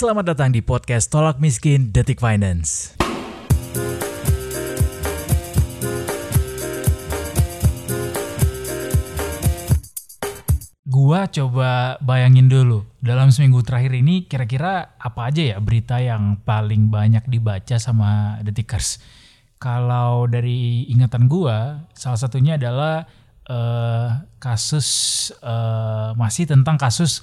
Selamat datang di podcast Tolak Miskin Detik Finance. Gua coba bayangin dulu dalam seminggu terakhir ini kira-kira apa aja ya berita yang paling banyak dibaca sama Detikers. Kalau dari ingatan gua, salah satunya adalah eh, kasus eh, masih tentang kasus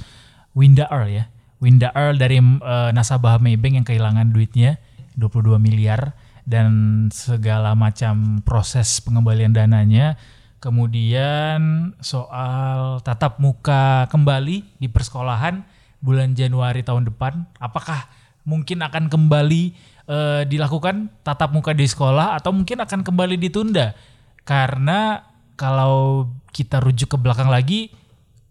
Winda Earl ya. Winda Earl dari eh, nasabah Maybank yang kehilangan duitnya 22 miliar dan segala macam proses pengembalian dananya. Kemudian soal tatap muka kembali di persekolahan bulan Januari tahun depan, apakah mungkin akan kembali eh, dilakukan tatap muka di sekolah atau mungkin akan kembali ditunda? Karena kalau kita rujuk ke belakang lagi,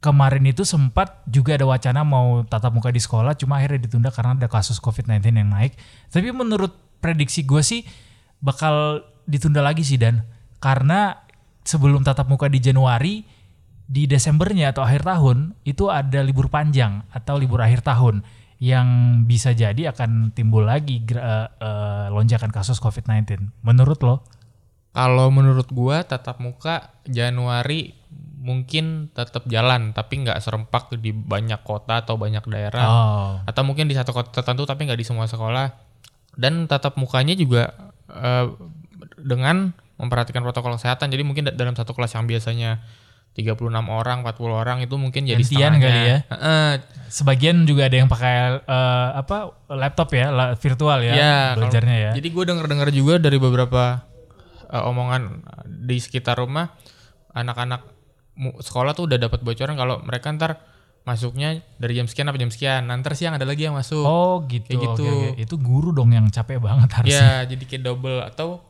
kemarin itu sempat juga ada wacana mau tatap muka di sekolah, cuma akhirnya ditunda karena ada kasus COVID-19 yang naik. Tapi menurut prediksi gue sih bakal ditunda lagi sih Dan, karena sebelum tatap muka di Januari, di Desembernya atau akhir tahun itu ada libur panjang atau libur akhir tahun yang bisa jadi akan timbul lagi gra- eh, lonjakan kasus COVID-19. Menurut lo? Kalau menurut gua tatap muka Januari mungkin tetap jalan tapi nggak serempak di banyak kota atau banyak daerah. Oh, atau mungkin di satu kota tertentu tapi nggak di semua sekolah. Dan tatap mukanya juga eh, dengan memperhatikan protokol kesehatan. Jadi mungkin da- dalam satu kelas yang biasanya 36 orang 40 orang itu mungkin jadi Gantian kali ya? Heeh, sebagian juga ada yang pakai eh, apa laptop ya, la- virtual ya, Ya, kalau- belajarnya ya. Jadi gue denger-dengar juga dari beberapa uh, omongan di sekitar rumah anak-anak sekolah tuh udah dapat bocoran kalau mereka ntar masuknya dari jam sekian apa jam sekian. Nanti siang ada lagi yang masuk. Oh gitu. Kayak gitu. oke, oke. Itu guru dong yang capek banget harusnya. ya, jadi kayak double atau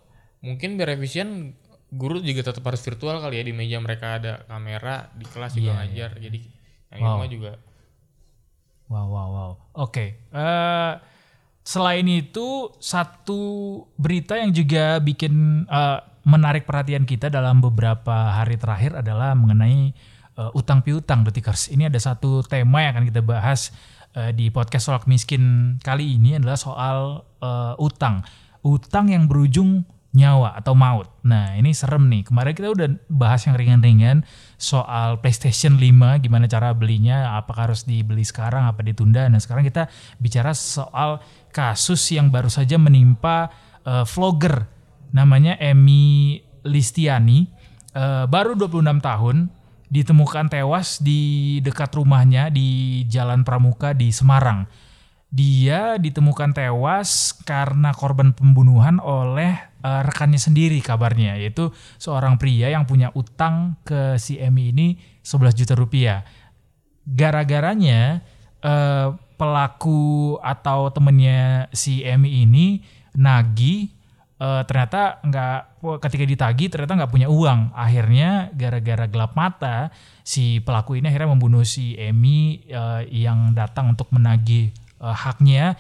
mungkin biar efisien guru juga tetap harus virtual kali ya di meja mereka ada kamera di kelas juga Iya, ngajar. Jadi yang Wow. rumah juga Wow, wow, wow. Oke. eh, selain itu satu berita yang juga bikin eh, menarik perhatian kita dalam beberapa hari terakhir adalah mengenai eh, utang piutang detikers. Ini ada satu tema yang akan kita bahas eh, di podcast Solak Miskin kali ini adalah soal eh, utang. Utang yang berujung nyawa atau maut. Nah, ini serem nih. Kemarin kita udah bahas yang ringan-ringan soal PlayStation 5, gimana cara belinya, apakah harus dibeli sekarang, apa ditunda. Nah, sekarang kita bicara soal kasus yang baru saja menimpa eh, vlogger namanya Emi Listiani, eh, baru 26 tahun, ditemukan tewas di dekat rumahnya di Jalan Pramuka di Semarang. Dia ditemukan tewas karena korban pembunuhan oleh eh, rekannya sendiri kabarnya, yaitu seorang pria yang punya utang ke si Emi ini 11 juta rupiah. Gara-garanya eh, pelaku atau temennya si Emi ini nagih eh, ternyata nggak ketika ditagih ternyata nggak punya uang. Akhirnya gara-gara gelap mata si pelaku ini akhirnya membunuh si Emi eh, yang datang untuk menagih eh, haknya.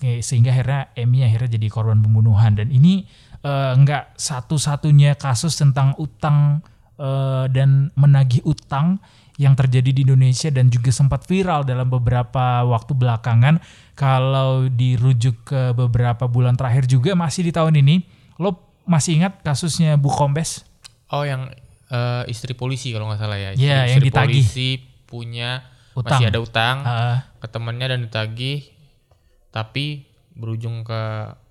Sehingga akhirnya Emi akhirnya jadi korban pembunuhan. Dan ini eh, nggak satu-satunya kasus tentang utang eh, dan menagih utang yang terjadi di Indonesia dan juga sempat viral dalam beberapa waktu belakangan. Kalau dirujuk ke beberapa bulan terakhir juga masih di tahun ini, lo masih ingat kasusnya Bu Kombes? Oh, yang eh, istri polisi kalau nggak salah ya. Iya, Istri yang ditagih. polisi punya Utang. masih ada utang Eh, ke temennya dan ditagih, tapi berujung ke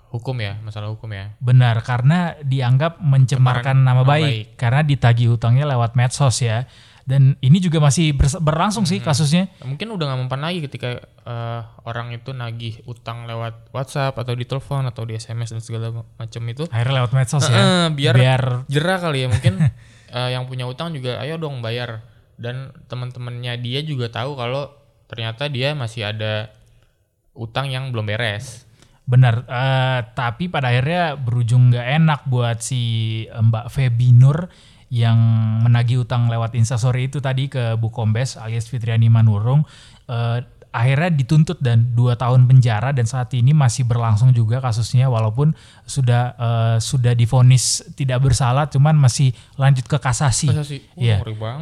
hukum ya, masalah hukum ya. benar, karena dianggap mencemarkan nama nama baik, karena ditagih utangnya lewat medsos ya. Dan ini juga masih berlangsung sih kasusnya. Mungkin udah nggak mempan lagi ketika eh, orang itu nagih utang lewat WhatsApp atau di telepon atau di SMS dan segala macam itu. Akhirnya lewat medsos ya. Eh, biar, Biar jerah kali ya mungkin eh, yang punya utang juga ayo dong bayar dan teman-temannya dia juga tahu kalau ternyata dia masih ada utang yang belum beres. Benar, eh, tapi pada akhirnya berujung nggak enak buat si Mbak Febi Nur yang menagih utang lewat Instastory itu tadi ke Bu Kombes alias Fitriani Manurung. Eh, akhirnya dituntut dan dua tahun penjara dan saat ini masih berlangsung juga kasusnya walaupun sudah eh, sudah divonis tidak bersalah, cuman masih lanjut ke kasasi. Masa sih? Wah, Iya.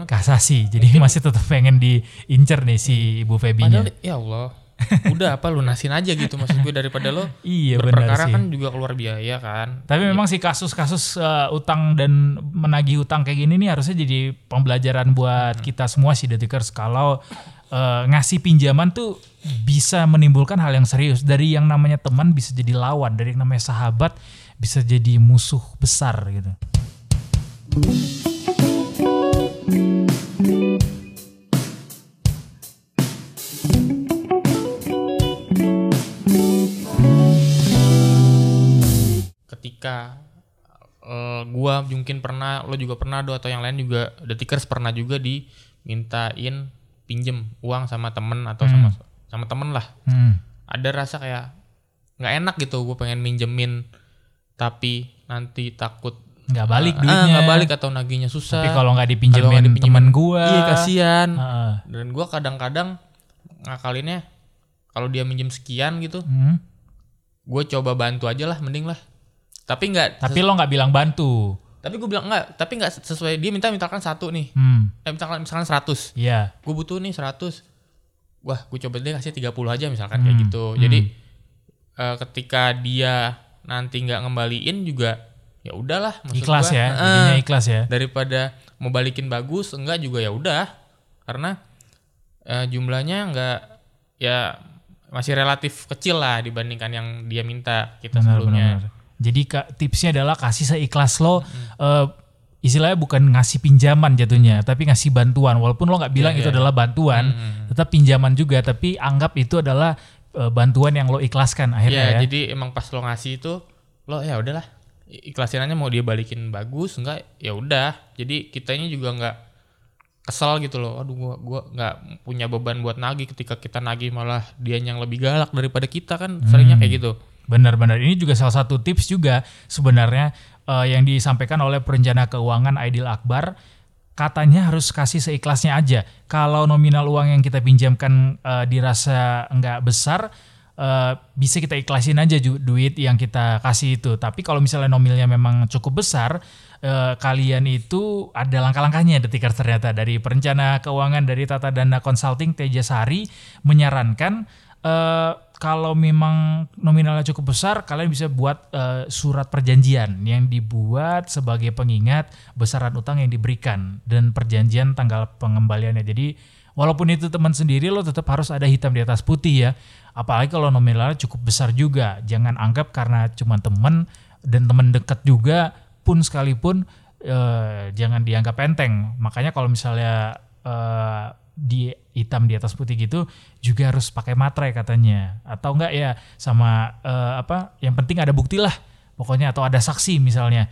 Kasasi, jadi masih tetap pengen diincer nih si Ibu Febinya. Padahal ya Allah, udah apa lunasin aja gitu maksud gue daripada lo Iya berperkara sih. kan juga keluar biaya kan. Tapi memang sih kasus-kasus uh, utang dan menagih utang kayak gini nih harusnya jadi pembelajaran buat kita semua sih detikers kalau uh, ngasih pinjaman tuh bisa menimbulkan hal yang serius dari yang namanya teman bisa jadi lawan dari yang namanya sahabat bisa jadi musuh besar gitu. Ketika eh, gua mungkin pernah lo juga pernah do atau yang lain juga detikers pernah juga dimintain pinjem uang sama temen atau sama sama temen lah Hmm. ada rasa kayak nggak enak gitu gue pengen minjemin tapi nanti takut Nggak balik ah, duitnya. nggak balik atau nagihnya susah Tapi kalau nggak dipinjemin dipinjemin, teman gua, iya kasihan Heeh. dan gua kadang-kadang ngakalinnya kalau dia minjem sekian gitu Hmm. gue coba bantu aja lah mending lah tapi nggak Tapi lo nggak bilang bantu. tapi gue bilang enggak tapi nggak sesuai. Dia minta misalkan satu nih. Hmm. eh, misalkan misalkan 100 Iya. gue butuh nih 100 wah gue coba deh kasih 30 aja misalkan kayak Hmm, gitu. Jadi eh, ketika dia nanti nggak ngembaliin juga ya udahlah Ikhlas gua, ya, eh, jadinya ikhlas ya. daripada mau balikin bagus enggak juga ya udah. Karena eh, jumlahnya enggak ya masih relatif kecil lah dibandingkan yang dia minta kita Benar, sebelumnya. benar, benar. Jadi ka- tipsnya adalah kasih seikhlas lo. eh, istilahnya bukan ngasih pinjaman jatuhnya, tapi ngasih bantuan. Walaupun lo nggak bilang Iya, itu iya. adalah bantuan, Hmm. tetap pinjaman juga. Tapi anggap itu adalah eh, bantuan yang lo ikhlaskan akhirnya ya, ya. jadi emang pas lo ngasih itu lo ya udahlah i- ikhlasin aja mau dia balikin bagus enggak ya udah jadi kitanya juga enggak kesel gitu loh aduh gua gua nggak punya beban buat nagih ketika kita nagih malah dia yang lebih galak daripada kita kan seringnya Hmm. kayak gitu Benar-benar ini juga salah satu tips juga sebenarnya eh, yang disampaikan oleh perencana keuangan Aidil Akbar katanya harus kasih seikhlasnya aja. Kalau nominal uang yang kita pinjamkan eh, dirasa nggak besar eh, bisa kita ikhlasin aja ju- duit yang kita kasih itu. Tapi kalau misalnya nominalnya memang cukup besar eh, kalian itu ada langkah-langkahnya detikers ternyata dari perencana keuangan dari Tata Dana Consulting Teja Sari menyarankan eh, kalau memang nominalnya cukup besar, kalian bisa buat eh, surat perjanjian yang dibuat sebagai pengingat besaran utang yang diberikan dan perjanjian tanggal pengembaliannya. Jadi walaupun itu teman sendiri, lo tetap harus ada hitam di atas putih ya. Apalagi kalau nominalnya cukup besar juga. Jangan anggap karena cuma teman dan teman dekat juga pun sekalipun eh, jangan dianggap enteng. Makanya kalau misalnya eh, di hitam di atas putih gitu juga harus pakai materai katanya. Atau enggak ya sama eh, apa yang penting ada bukti lah pokoknya atau ada saksi misalnya.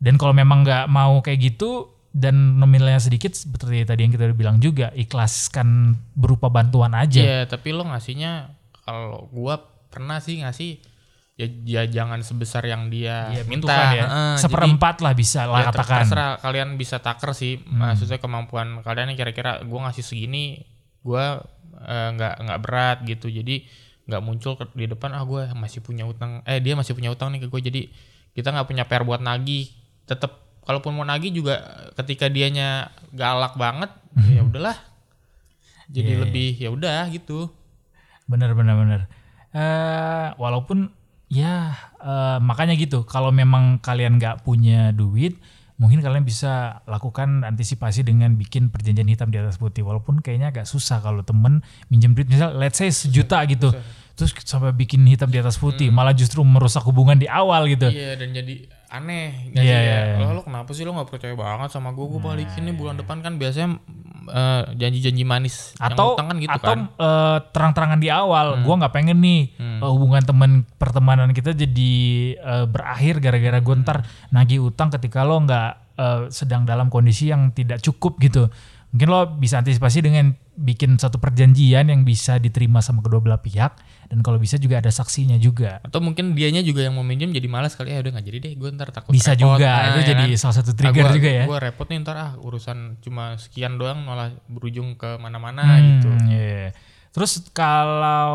Dan kalau memang nggak mau kayak gitu dan nominalnya sedikit seperti tadi yang kita udah bilang juga ikhlaskan berupa bantuan aja. Iya, tapi lo ngasihnya kalau gua pernah sih ngasih ya, ya jangan sebesar yang dia Iya, minta. ya. Heeh, seperempat lah bisa jadi, lah ya, katakan Hmm. terserah kalian bisa taker sih. Maksudnya kemampuan kalian kira-kira gua ngasih segini, gua eh, nggak nggak berat gitu. Jadi nggak muncul ke- di depan ah gue masih punya utang eh dia masih punya utang nih ke gue jadi kita nggak punya PR buat nagih tetap kalaupun mau nagih juga ketika dianya galak banget ya udahlah jadi Iya, lebih ya udah gitu Bener bener bener. Eh walaupun ya eh, makanya gitu. Kalau memang kalian nggak punya duit, mungkin kalian bisa lakukan antisipasi dengan bikin perjanjian hitam di atas putih. Walaupun kayaknya agak susah kalau temen minjem duit misal let's say sejuta gitu. Terus sampai bikin hitam di atas putih, malah justru merusak hubungan di awal gitu. Iya dan jadi aneh Iya, sih iya, ya. iya. Lo, lo kenapa sih lo nggak percaya banget sama gue? Gue balikin nih bulan depan kan biasanya eh, janji-janji manis atau yang kan gitu atau kan. Hmm. eh, terang-terangan di awal gua nggak pengen nih eh, hubungan teman pertemanan kita jadi eh, berakhir gara-gara gue ntar nagih utang ketika lo nggak eh, sedang dalam kondisi yang tidak cukup gitu mungkin lo bisa antisipasi dengan bikin satu perjanjian yang bisa diterima sama kedua belah pihak dan kalau bisa juga ada saksinya juga Atau mungkin dianya juga yang mau minjem jadi malas kali ya udah nggak jadi deh gue ntar takut bisa repot. juga Nah, itu ya jadi kan? salah satu Ah, trigger gua- juga ya Gue repot nih ntar ah urusan cuma sekian doang malah berujung ke mana-mana Hmm, gitu. iya. Terus kalau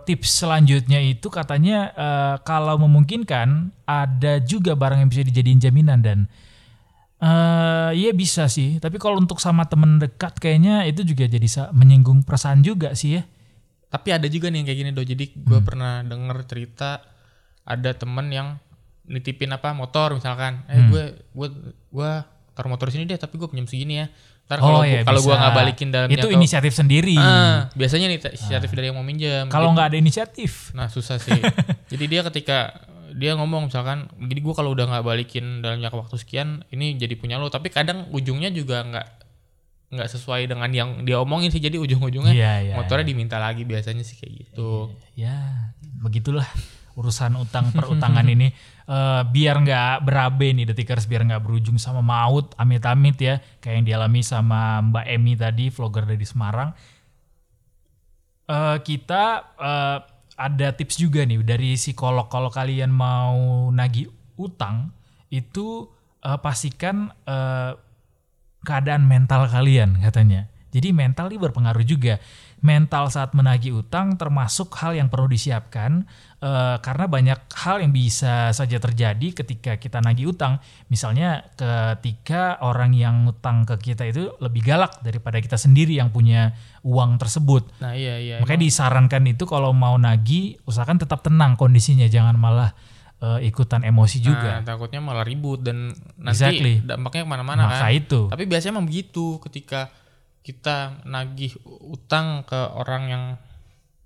tips selanjutnya itu katanya eh, kalau memungkinkan ada juga barang yang bisa dijadiin jaminan dan eh iya bisa sih. Tapi kalau untuk sama temen dekat kayaknya itu juga jadi menyinggung perasaan juga sih ya. tapi ada juga nih yang kayak gini do jadi gue Hmm. pernah denger cerita ada temen yang nitipin apa motor misalkan eh Hmm. gue gue gue taruh motor sini deh tapi gue pinjam segini ya ntar Oh kalau ya kalau gue nggak balikin dalam itu jangka- inisiatif sendiri. Ah, biasanya nih inisiatif dari yang mau minjam Kalau nggak ada inisiatif, Nah susah sih. Jadi dia ketika dia ngomong misalkan, jadi gue kalau udah nggak balikin dalam jangka waktu sekian, ini jadi punya lo. Tapi kadang ujungnya juga nggak nggak sesuai dengan yang dia omongin sih. Jadi ujung-ujungnya Iya, iya, motornya diminta lagi biasanya sih kayak gitu. ya begitulah urusan utang perutangan ini. Eh, biar nggak berabe nih detikers, biar nggak berujung sama maut, amit-amit ya, kayak yang dialami sama Mbak Emi tadi, vlogger dari Semarang. Eh, kita eh, ada tips juga nih dari psikolog kalau kalian mau nagih utang itu eh, pastikan eh, keadaan mental kalian katanya. Jadi mental ini berpengaruh juga. Mental saat menagih utang termasuk hal yang perlu disiapkan eh, karena banyak hal yang bisa saja terjadi ketika kita nagih utang. Misalnya ketika orang yang utang ke kita itu lebih galak daripada kita sendiri yang punya uang tersebut. Nah iya iya. Makanya disarankan itu kalau mau nagih usahakan tetap tenang kondisinya, jangan malah eh, ikutan emosi juga. Nah, takutnya malah ribut dan nanti Exactly. dampaknya ke mana-mana Maka kan. itu. Tapi biasanya emang begitu ketika kita nagih utang ke orang yang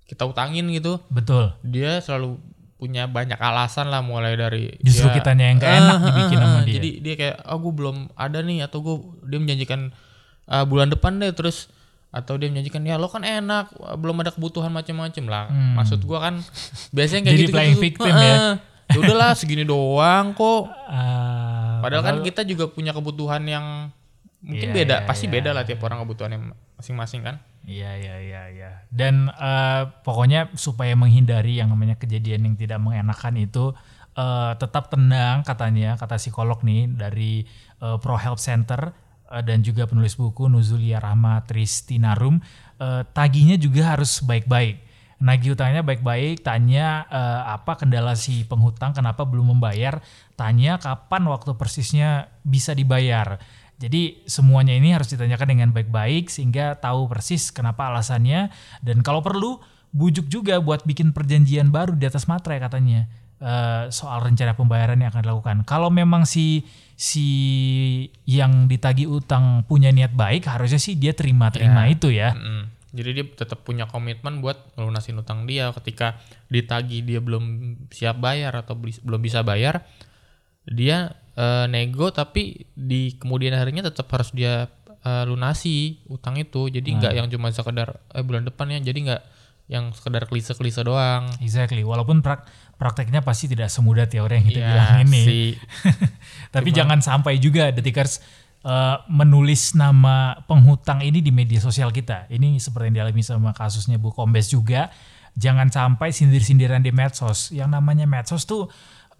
kita utangin gitu, Betul. dia selalu punya banyak alasan lah mulai dari Justru dia- kitanya yang gak enak Ah, dibikin ah, sama ah, dia. Jadi dia kayak oh gue belum ada nih atau gue dia menjanjikan ah, bulan depan deh terus atau dia menjanjikan ya lo kan enak belum ada kebutuhan macam-macam lah. Maksud gua kan biasanya kayak Hmm. Jadi gitu playing victim ya. ya udahlah segini doang kok. Ah, Padahal kan kita juga punya kebutuhan yang mungkin Iya, beda, iya, pasti iya. beda lah tiap orang kebutuhannya masing-masing kan. Iya iya iya iya. Dan eh, pokoknya supaya menghindari yang namanya kejadian yang tidak mengenakan itu eh, tetap tenang katanya kata psikolog nih dari eh, Pro Help Center eh, dan juga penulis buku Nuzulia Rahma Tristinarum eh, tagihnya juga harus baik-baik. Nagih utangnya baik-baik, tanya eh, apa kendala si penghutang, kenapa belum membayar, tanya kapan waktu persisnya bisa dibayar. Jadi semuanya ini harus ditanyakan dengan baik-baik sehingga tahu persis kenapa alasannya dan kalau perlu bujuk juga buat bikin perjanjian baru di atas materai katanya eh, soal rencana pembayaran yang akan dilakukan. Kalau memang si si yang ditagih utang punya niat baik harusnya sih dia terima-terima itu ya. Mm. Jadi dia tetap punya komitmen buat ngelunasin utang dia ketika ditagih dia belum siap bayar atau belum bisa bayar dia eh, nego tapi di kemudian harinya tetap harus dia eh, lunasi utang itu jadi nggak yang cuma sekedar eh bulan depan ya jadi nggak yang sekedar klise-klise doang Exactly. Walaupun prak- prakteknya pasti tidak semudah teori yang kita Iya bilang ini. sih. Tapi jangan sampai juga detikers eh, menulis nama penghutang ini di media sosial kita. Ini seperti yang dialami sama kasusnya Bu Kombes juga. Jangan sampai sindir-sindiran di medsos. Yang namanya medsos tuh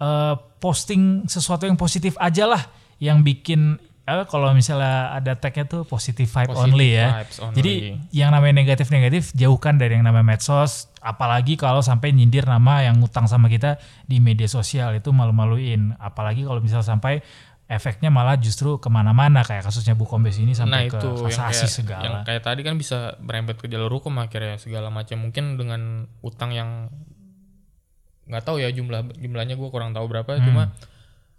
eh, posting sesuatu yang positif aja lah yang bikin eh, kalau misalnya ada tagnya tuh positive vibe Positive only ya. only. Jadi yang namanya negatif-negatif jauhkan dari yang namanya medsos. Apalagi kalau sampai nyindir nama yang ngutang sama kita di media sosial itu malu-maluin. Apalagi kalau misal sampai efeknya malah justru ke mana-mana kayak kasusnya Bu Kombes ini nah sampai itu ke kasasi segala. yang kayak tadi kan bisa berembet ke jalur hukum akhirnya segala macam mungkin dengan utang yang nggak tahu ya jumlah jumlahnya gue kurang tahu berapa Hmm. cuma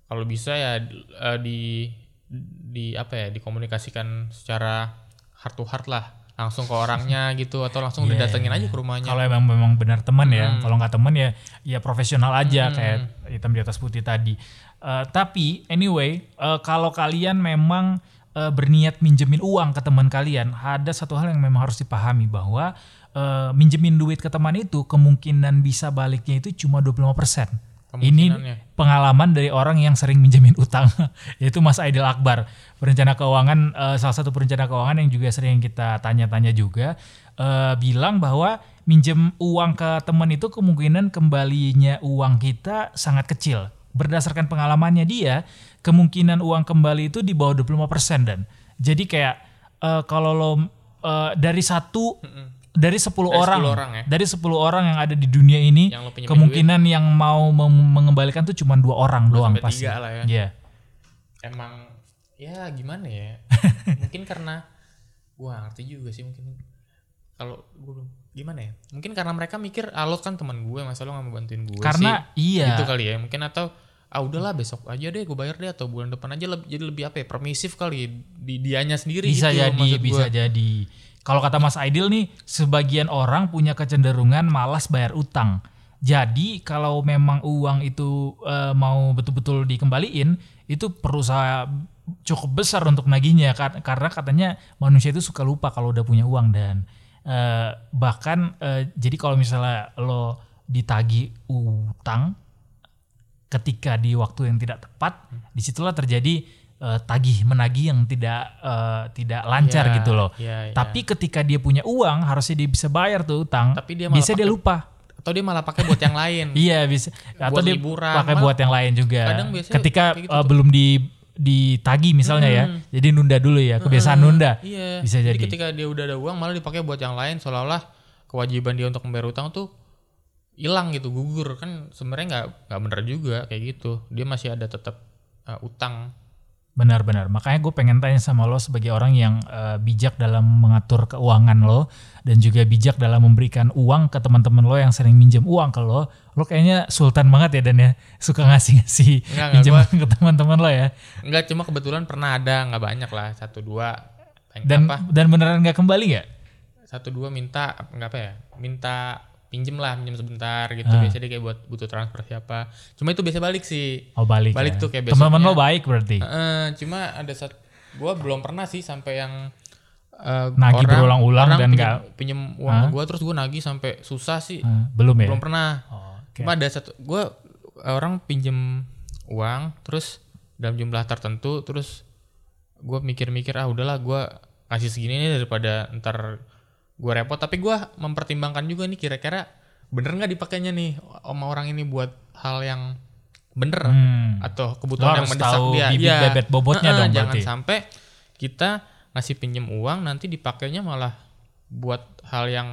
kalau bisa ya eh, di di apa ya dikomunikasikan secara heart to heart lah langsung ke orangnya gitu atau langsung Iya, didatengin iya, aja ke rumahnya Kalau emang memang benar teman Hmm. ya, kalau nggak teman ya ya profesional aja kayak hitam di atas putih tadi. Eh, tapi anyway, eh, kalau kalian memang eh, berniat minjemin uang ke teman kalian, ada satu hal yang memang harus dipahami bahwa eh, minjemin duit ke teman itu kemungkinan bisa baliknya itu cuma 25%. Ini pengalaman dari orang yang sering minjemin utang, yaitu Mas Aidil Akbar, perencana keuangan, eh, salah satu perencana keuangan yang juga sering kita tanya-tanya juga, eh, bilang bahwa minjem uang ke teman itu kemungkinan kembalinya uang kita sangat kecil. Berdasarkan pengalamannya dia, kemungkinan uang kembali itu di bawah 25% dan. Jadi kayak eh, kalau lo eh, dari satu dari 10 Dari orang, 10 orang ya. dari 10 orang yang ada di dunia ini Yang kemungkinan yang mau mengembalikan tuh cuma dua orang doang pasti. tiga lah ya. Iya. emang ya gimana ya mungkin karena gua ngerti juga sih mungkin kalau gue belum gimana ya? Mungkin karena mereka mikir ah lo kan teman gue, masa lo gak mau bantuin gue Karena sih? iya. Gitu kali ya. Mungkin atau ah udahlah besok aja deh gue bayar deh atau bulan depan aja lebih, jadi lebih apa ya? Permisif kali di dianya sendiri bisa gitu jadi bisa gue. jadi kalau kata Mas Aidil nih sebagian orang punya kecenderungan malas bayar utang. Jadi kalau memang uang itu eh, mau betul-betul dikembaliin itu perusahaan cukup besar untuk nagihnya kar- karena katanya manusia itu suka lupa kalau udah punya uang dan eh, bahkan eh, jadi kalau misalnya lo ditagi utang ketika di waktu yang tidak tepat, di situlah terjadi eh, tagih menagih yang tidak eh, tidak lancar Iya, gitu loh. iya, iya. Tapi ketika dia punya uang, harusnya dia bisa bayar tuh utang. Tapi dia bisa dia lupa. atau dia malah pakai buat yang lain. Iya bisa. Atau Buat dia liburan, pakai malah buat yang lain juga. kadang biasanya Ketika gitu tuh. belum di ditagi misalnya ya, jadi nunda dulu ya, kebiasaan nunda. Iya. Bisa jadi. ketika dia udah ada uang malah dipakai buat yang lain seolah-olah kewajiban dia untuk membayar utang tuh hilang gitu, gugur kan sebenarnya nggak nggak bener juga kayak gitu. Dia masih ada tetap uh, utang. Benar-benar. Makanya gue pengen tanya sama lo sebagai orang yang eh, bijak dalam mengatur keuangan lo dan juga bijak dalam memberikan uang ke teman-teman lo yang sering minjem uang ke lo. Lo kayaknya sultan banget ya dan ya suka ngasih-ngasih Enggak, enggak, pinjam gua- uang ke teman-teman lo ya. Enggak cuma kebetulan pernah ada nggak banyak lah satu dua Dan apa dan beneran nggak kembali nggak? satu dua minta nggak apa ya minta pinjem lah pinjem sebentar gitu Ah. biasanya dia kayak buat butuh transfer siapa cuma itu biasa balik sih Oh balik. Balik ya. tuh kayak Teman-teman lo besoknya. baik berarti. Heeh, cuma ada satu gua belum pernah sih sampai yang eh, Nagih berulang-ulang dan pinjem- nggak- pinjem uang gua terus gua nagih sampai susah sih Eh, belum ya? belum pernah Oh, oke. cuma ada satu gua orang pinjem uang terus dalam jumlah tertentu terus gua mikir-mikir ah udahlah gua kasih segini nih daripada ntar gua repot tapi gua mempertimbangkan juga nih kira-kira bener nggak dipakainya nih sama orang ini buat hal yang bener Hmm. atau Lo kebutuhan yang harus mendesak tahu dia bibit Iya. bebet bobotnya Heeh, dong jangan berarti. sampai kita ngasih pinjem uang nanti dipakainya malah buat hal yang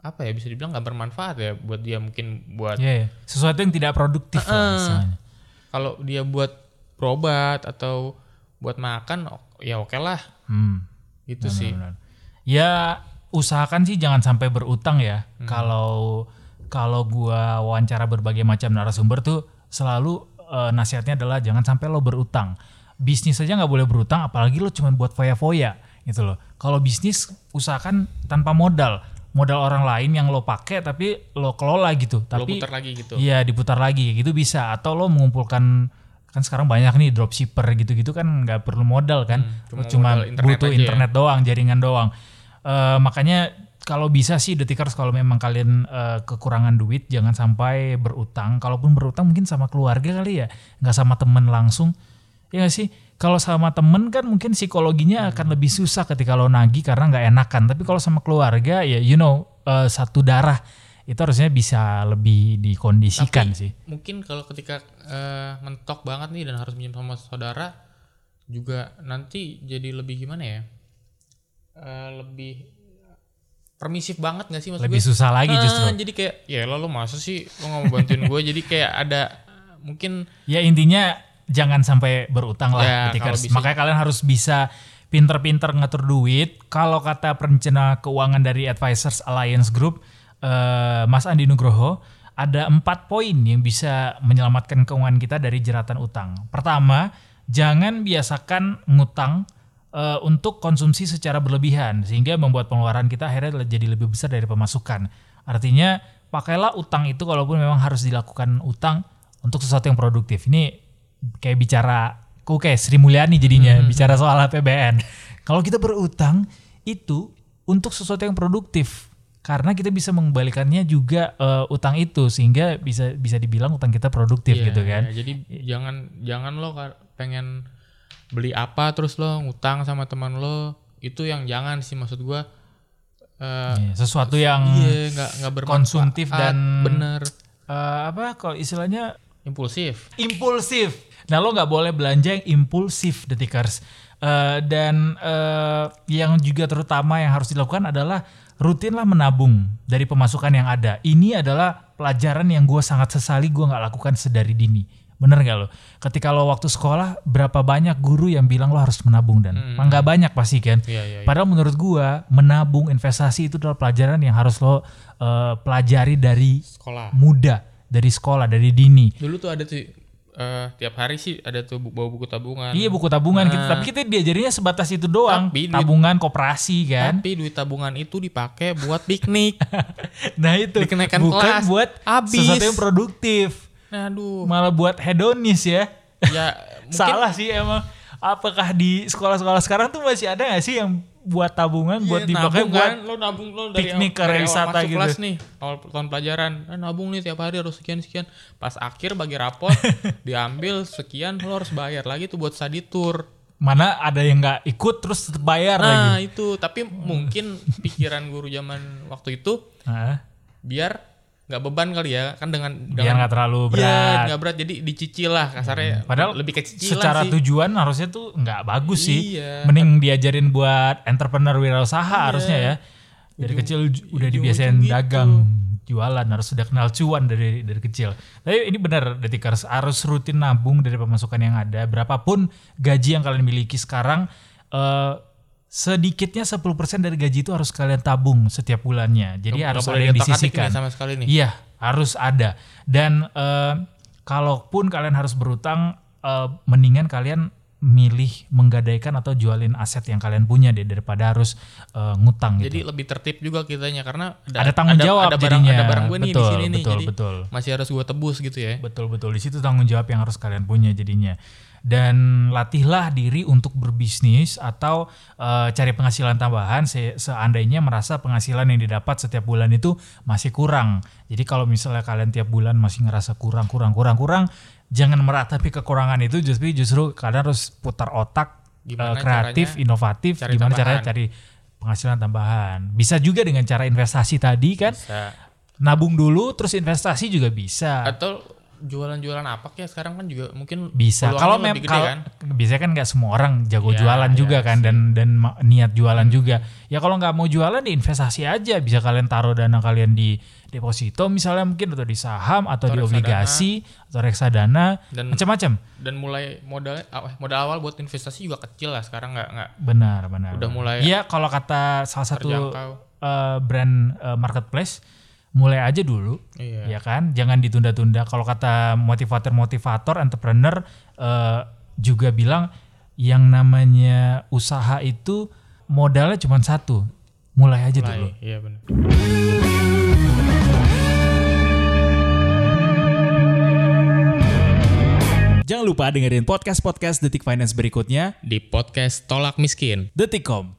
apa ya bisa dibilang nggak bermanfaat ya buat dia mungkin buat Iya, iya. Sesuatu yang tidak produktif lah istilahnya. kalau dia buat berobat atau buat makan ya oke lah Hmm. gitu sih Benar. Ya usahakan sih jangan sampai berutang ya. Hmm. Kalau kalau gua wawancara berbagai macam narasumber tuh selalu eh, nasihatnya adalah jangan sampai lo berutang. Bisnis aja nggak boleh berutang, apalagi lo cuma buat foya-foya gitu loh. Kalau bisnis usahakan tanpa modal, modal orang lain yang lo pakai tapi lo kelola gitu. lo Tapi putar lagi gitu Iya diputar lagi gitu bisa atau lo mengumpulkan kan sekarang banyak nih dropshipper gitu-gitu kan nggak perlu modal kan Hmm, cuma Lo cuma modal internet butuh ya. internet doang jaringan doang Eh, makanya kalau bisa sih detikers kalau memang kalian eh, kekurangan duit jangan sampai berutang. Kalaupun berutang mungkin sama keluarga kali ya. Nggak sama temen langsung. Ya nggak sih? Kalau sama temen kan mungkin psikologinya akan lebih susah ketika lo nagih karena nggak enakan. Tapi kalau sama keluarga ya you know eh, satu darah itu harusnya bisa lebih dikondisikan Tapi sih. mungkin kalau ketika eh, mentok banget nih dan harus minjem sama saudara juga nanti jadi lebih gimana ya Eh, lebih permisif banget gak sih maksud lebih gue? susah lagi Ah, justru. jadi kayak ya lo lo masa sih lo nggak mau bantuin gue jadi kayak ada mungkin ya intinya jangan sampai berutang lah Ya, kalau bisa- makanya kalian harus bisa pinter-pinter ngatur duit. Kalau kata perencana keuangan dari Advisors Alliance Group eh, Mas Andi Nugroho ada empat poin yang bisa menyelamatkan keuangan kita dari jeratan utang. Pertama jangan biasakan ngutang eh, untuk konsumsi secara berlebihan sehingga membuat pengeluaran kita akhirnya jadi lebih besar dari pemasukan. Artinya pakailah utang itu kalaupun memang harus dilakukan utang untuk sesuatu yang produktif. Ini kayak bicara kok kayak Sri Mulyani jadinya bicara soal APBN. Kalau kita berutang itu untuk sesuatu yang produktif karena kita bisa mengembalikannya juga eh, utang itu sehingga bisa bisa dibilang utang kita produktif Iya, gitu kan. iya, jadi jangan jangan lo pengen beli apa terus lo ngutang sama teman lo itu yang jangan sih maksud gua eh Iya, sesuatu yang iya nggak nggak bermanfaat konsumtif dan- bener eh, apa kalau istilahnya impulsif impulsif. Nah lo nggak boleh belanja yang impulsif detikers. Eh, dan eh, yang juga terutama yang harus dilakukan adalah rutinlah menabung dari pemasukan yang ada. Ini adalah pelajaran yang gue sangat sesali gue nggak lakukan sedari dini. Bener gak lo? Ketika lo waktu sekolah, berapa banyak guru yang bilang lo harus menabung dan nggak banyak pasti kan. Iya, iya, iya. Padahal menurut gua menabung investasi itu adalah pelajaran yang harus lo eh, pelajari dari Sekolah. muda, dari sekolah, dari dini. Dulu tuh ada tuh eh, tiap hari sih ada tuh bu- bawa buku tabungan. Iya buku tabungan gitu, tapi kita diajarinya sebatas itu doang. Tapi duit- tabungan koperasi kan. Tapi duit tabungan itu dipakai buat piknik. Nah itu bukan kelas. buat Habis. sesuatu yang produktif, Aduh. malah buat hedonis ya. Ya mungkin Salah sih emang. Apakah di sekolah-sekolah sekarang tuh masih ada gak sih yang buat tabungan buat Iya, dipakai nabung buat kan, lo nabung lo dari piknik ke wisata gitu. kelas nih awal tahun pelajaran eh, nabung nih tiap hari harus sekian sekian pas akhir bagi rapot diambil sekian lo harus bayar lagi tuh buat study tour mana ada yang nggak ikut terus tetap bayar lagi. nah itu tapi mungkin pikiran guru zaman waktu itu Nah, biar nggak beban kali ya kan dengan biar nggak terlalu Iya, berat. nggak berat jadi dicicil lah kasarnya Padahal lebih ke cicilan Secara sih tujuan harusnya tuh nggak bagus sih. Iya. Mending diajarin buat entrepreneur wirausaha harusnya ya. Dari kecil ju- udah dibiasain gitu. dagang, jualan harus sudah kenal cuan dari dari kecil. Tapi ini benar Detikers harus rutin nabung dari pemasukan yang ada. Berapapun gaji yang kalian miliki sekarang eh, sedikitnya 10% dari gaji itu harus kalian tabung setiap bulannya. Jadi Nggak harus ada yang nih disisihkan. sama sekali nih Iya, harus ada. Dan eh, kalaupun kalian harus berutang, eh, mendingan kalian milih menggadaikan atau jualin aset yang kalian punya deh daripada harus eh, ngutang gitu. jadi lebih tertib juga kitanya karena ada tanggung jawab ada barang, jadinya. ada barang gue nih betul, di sini nih betul, jadi betul. masih harus gue tebus gitu ya Betul betul di situ tanggung jawab yang harus kalian punya jadinya. Dan latihlah diri untuk berbisnis atau eh, cari penghasilan tambahan se- seandainya merasa penghasilan yang didapat setiap bulan itu masih kurang. Jadi kalau misalnya kalian tiap bulan masih ngerasa kurang kurang kurang kurang, jangan meratapi kekurangan itu justru justru kalian harus putar otak eh, Gimana kreatif, caranya inovatif, cari gimana caranya tambahan. cari penghasilan tambahan. Bisa juga dengan cara investasi tadi kan. bisa Nabung dulu terus investasi juga bisa. atau jualan-jualan apa kayak sekarang kan juga mungkin bisa. kalau memang kan? biasanya kan nggak semua orang jago Ya, jualan ya juga kan sih. dan dan niat jualan juga. Ya kalau nggak mau jualan di investasi aja. Bisa kalian taruh dana kalian di deposito misalnya mungkin atau di saham atau, Atau di reksadana. obligasi atau reksadana Dan- macam-macam. dan mulai modal modal awal buat investasi juga kecil lah sekarang nggak nggak. Benar benar Udah mulai iya kalau kata salah satu eh, brand eh, marketplace mulai aja dulu iya. ya kan? Jangan ditunda-tunda. Kalau kata motivator-motivator entrepreneur eh, juga bilang yang namanya usaha itu modalnya cuma satu mulai aja dulu. mulai iya benar. Jangan lupa dengerin podcast-podcast Detik Finance berikutnya di podcast tolak miskin. Detikcom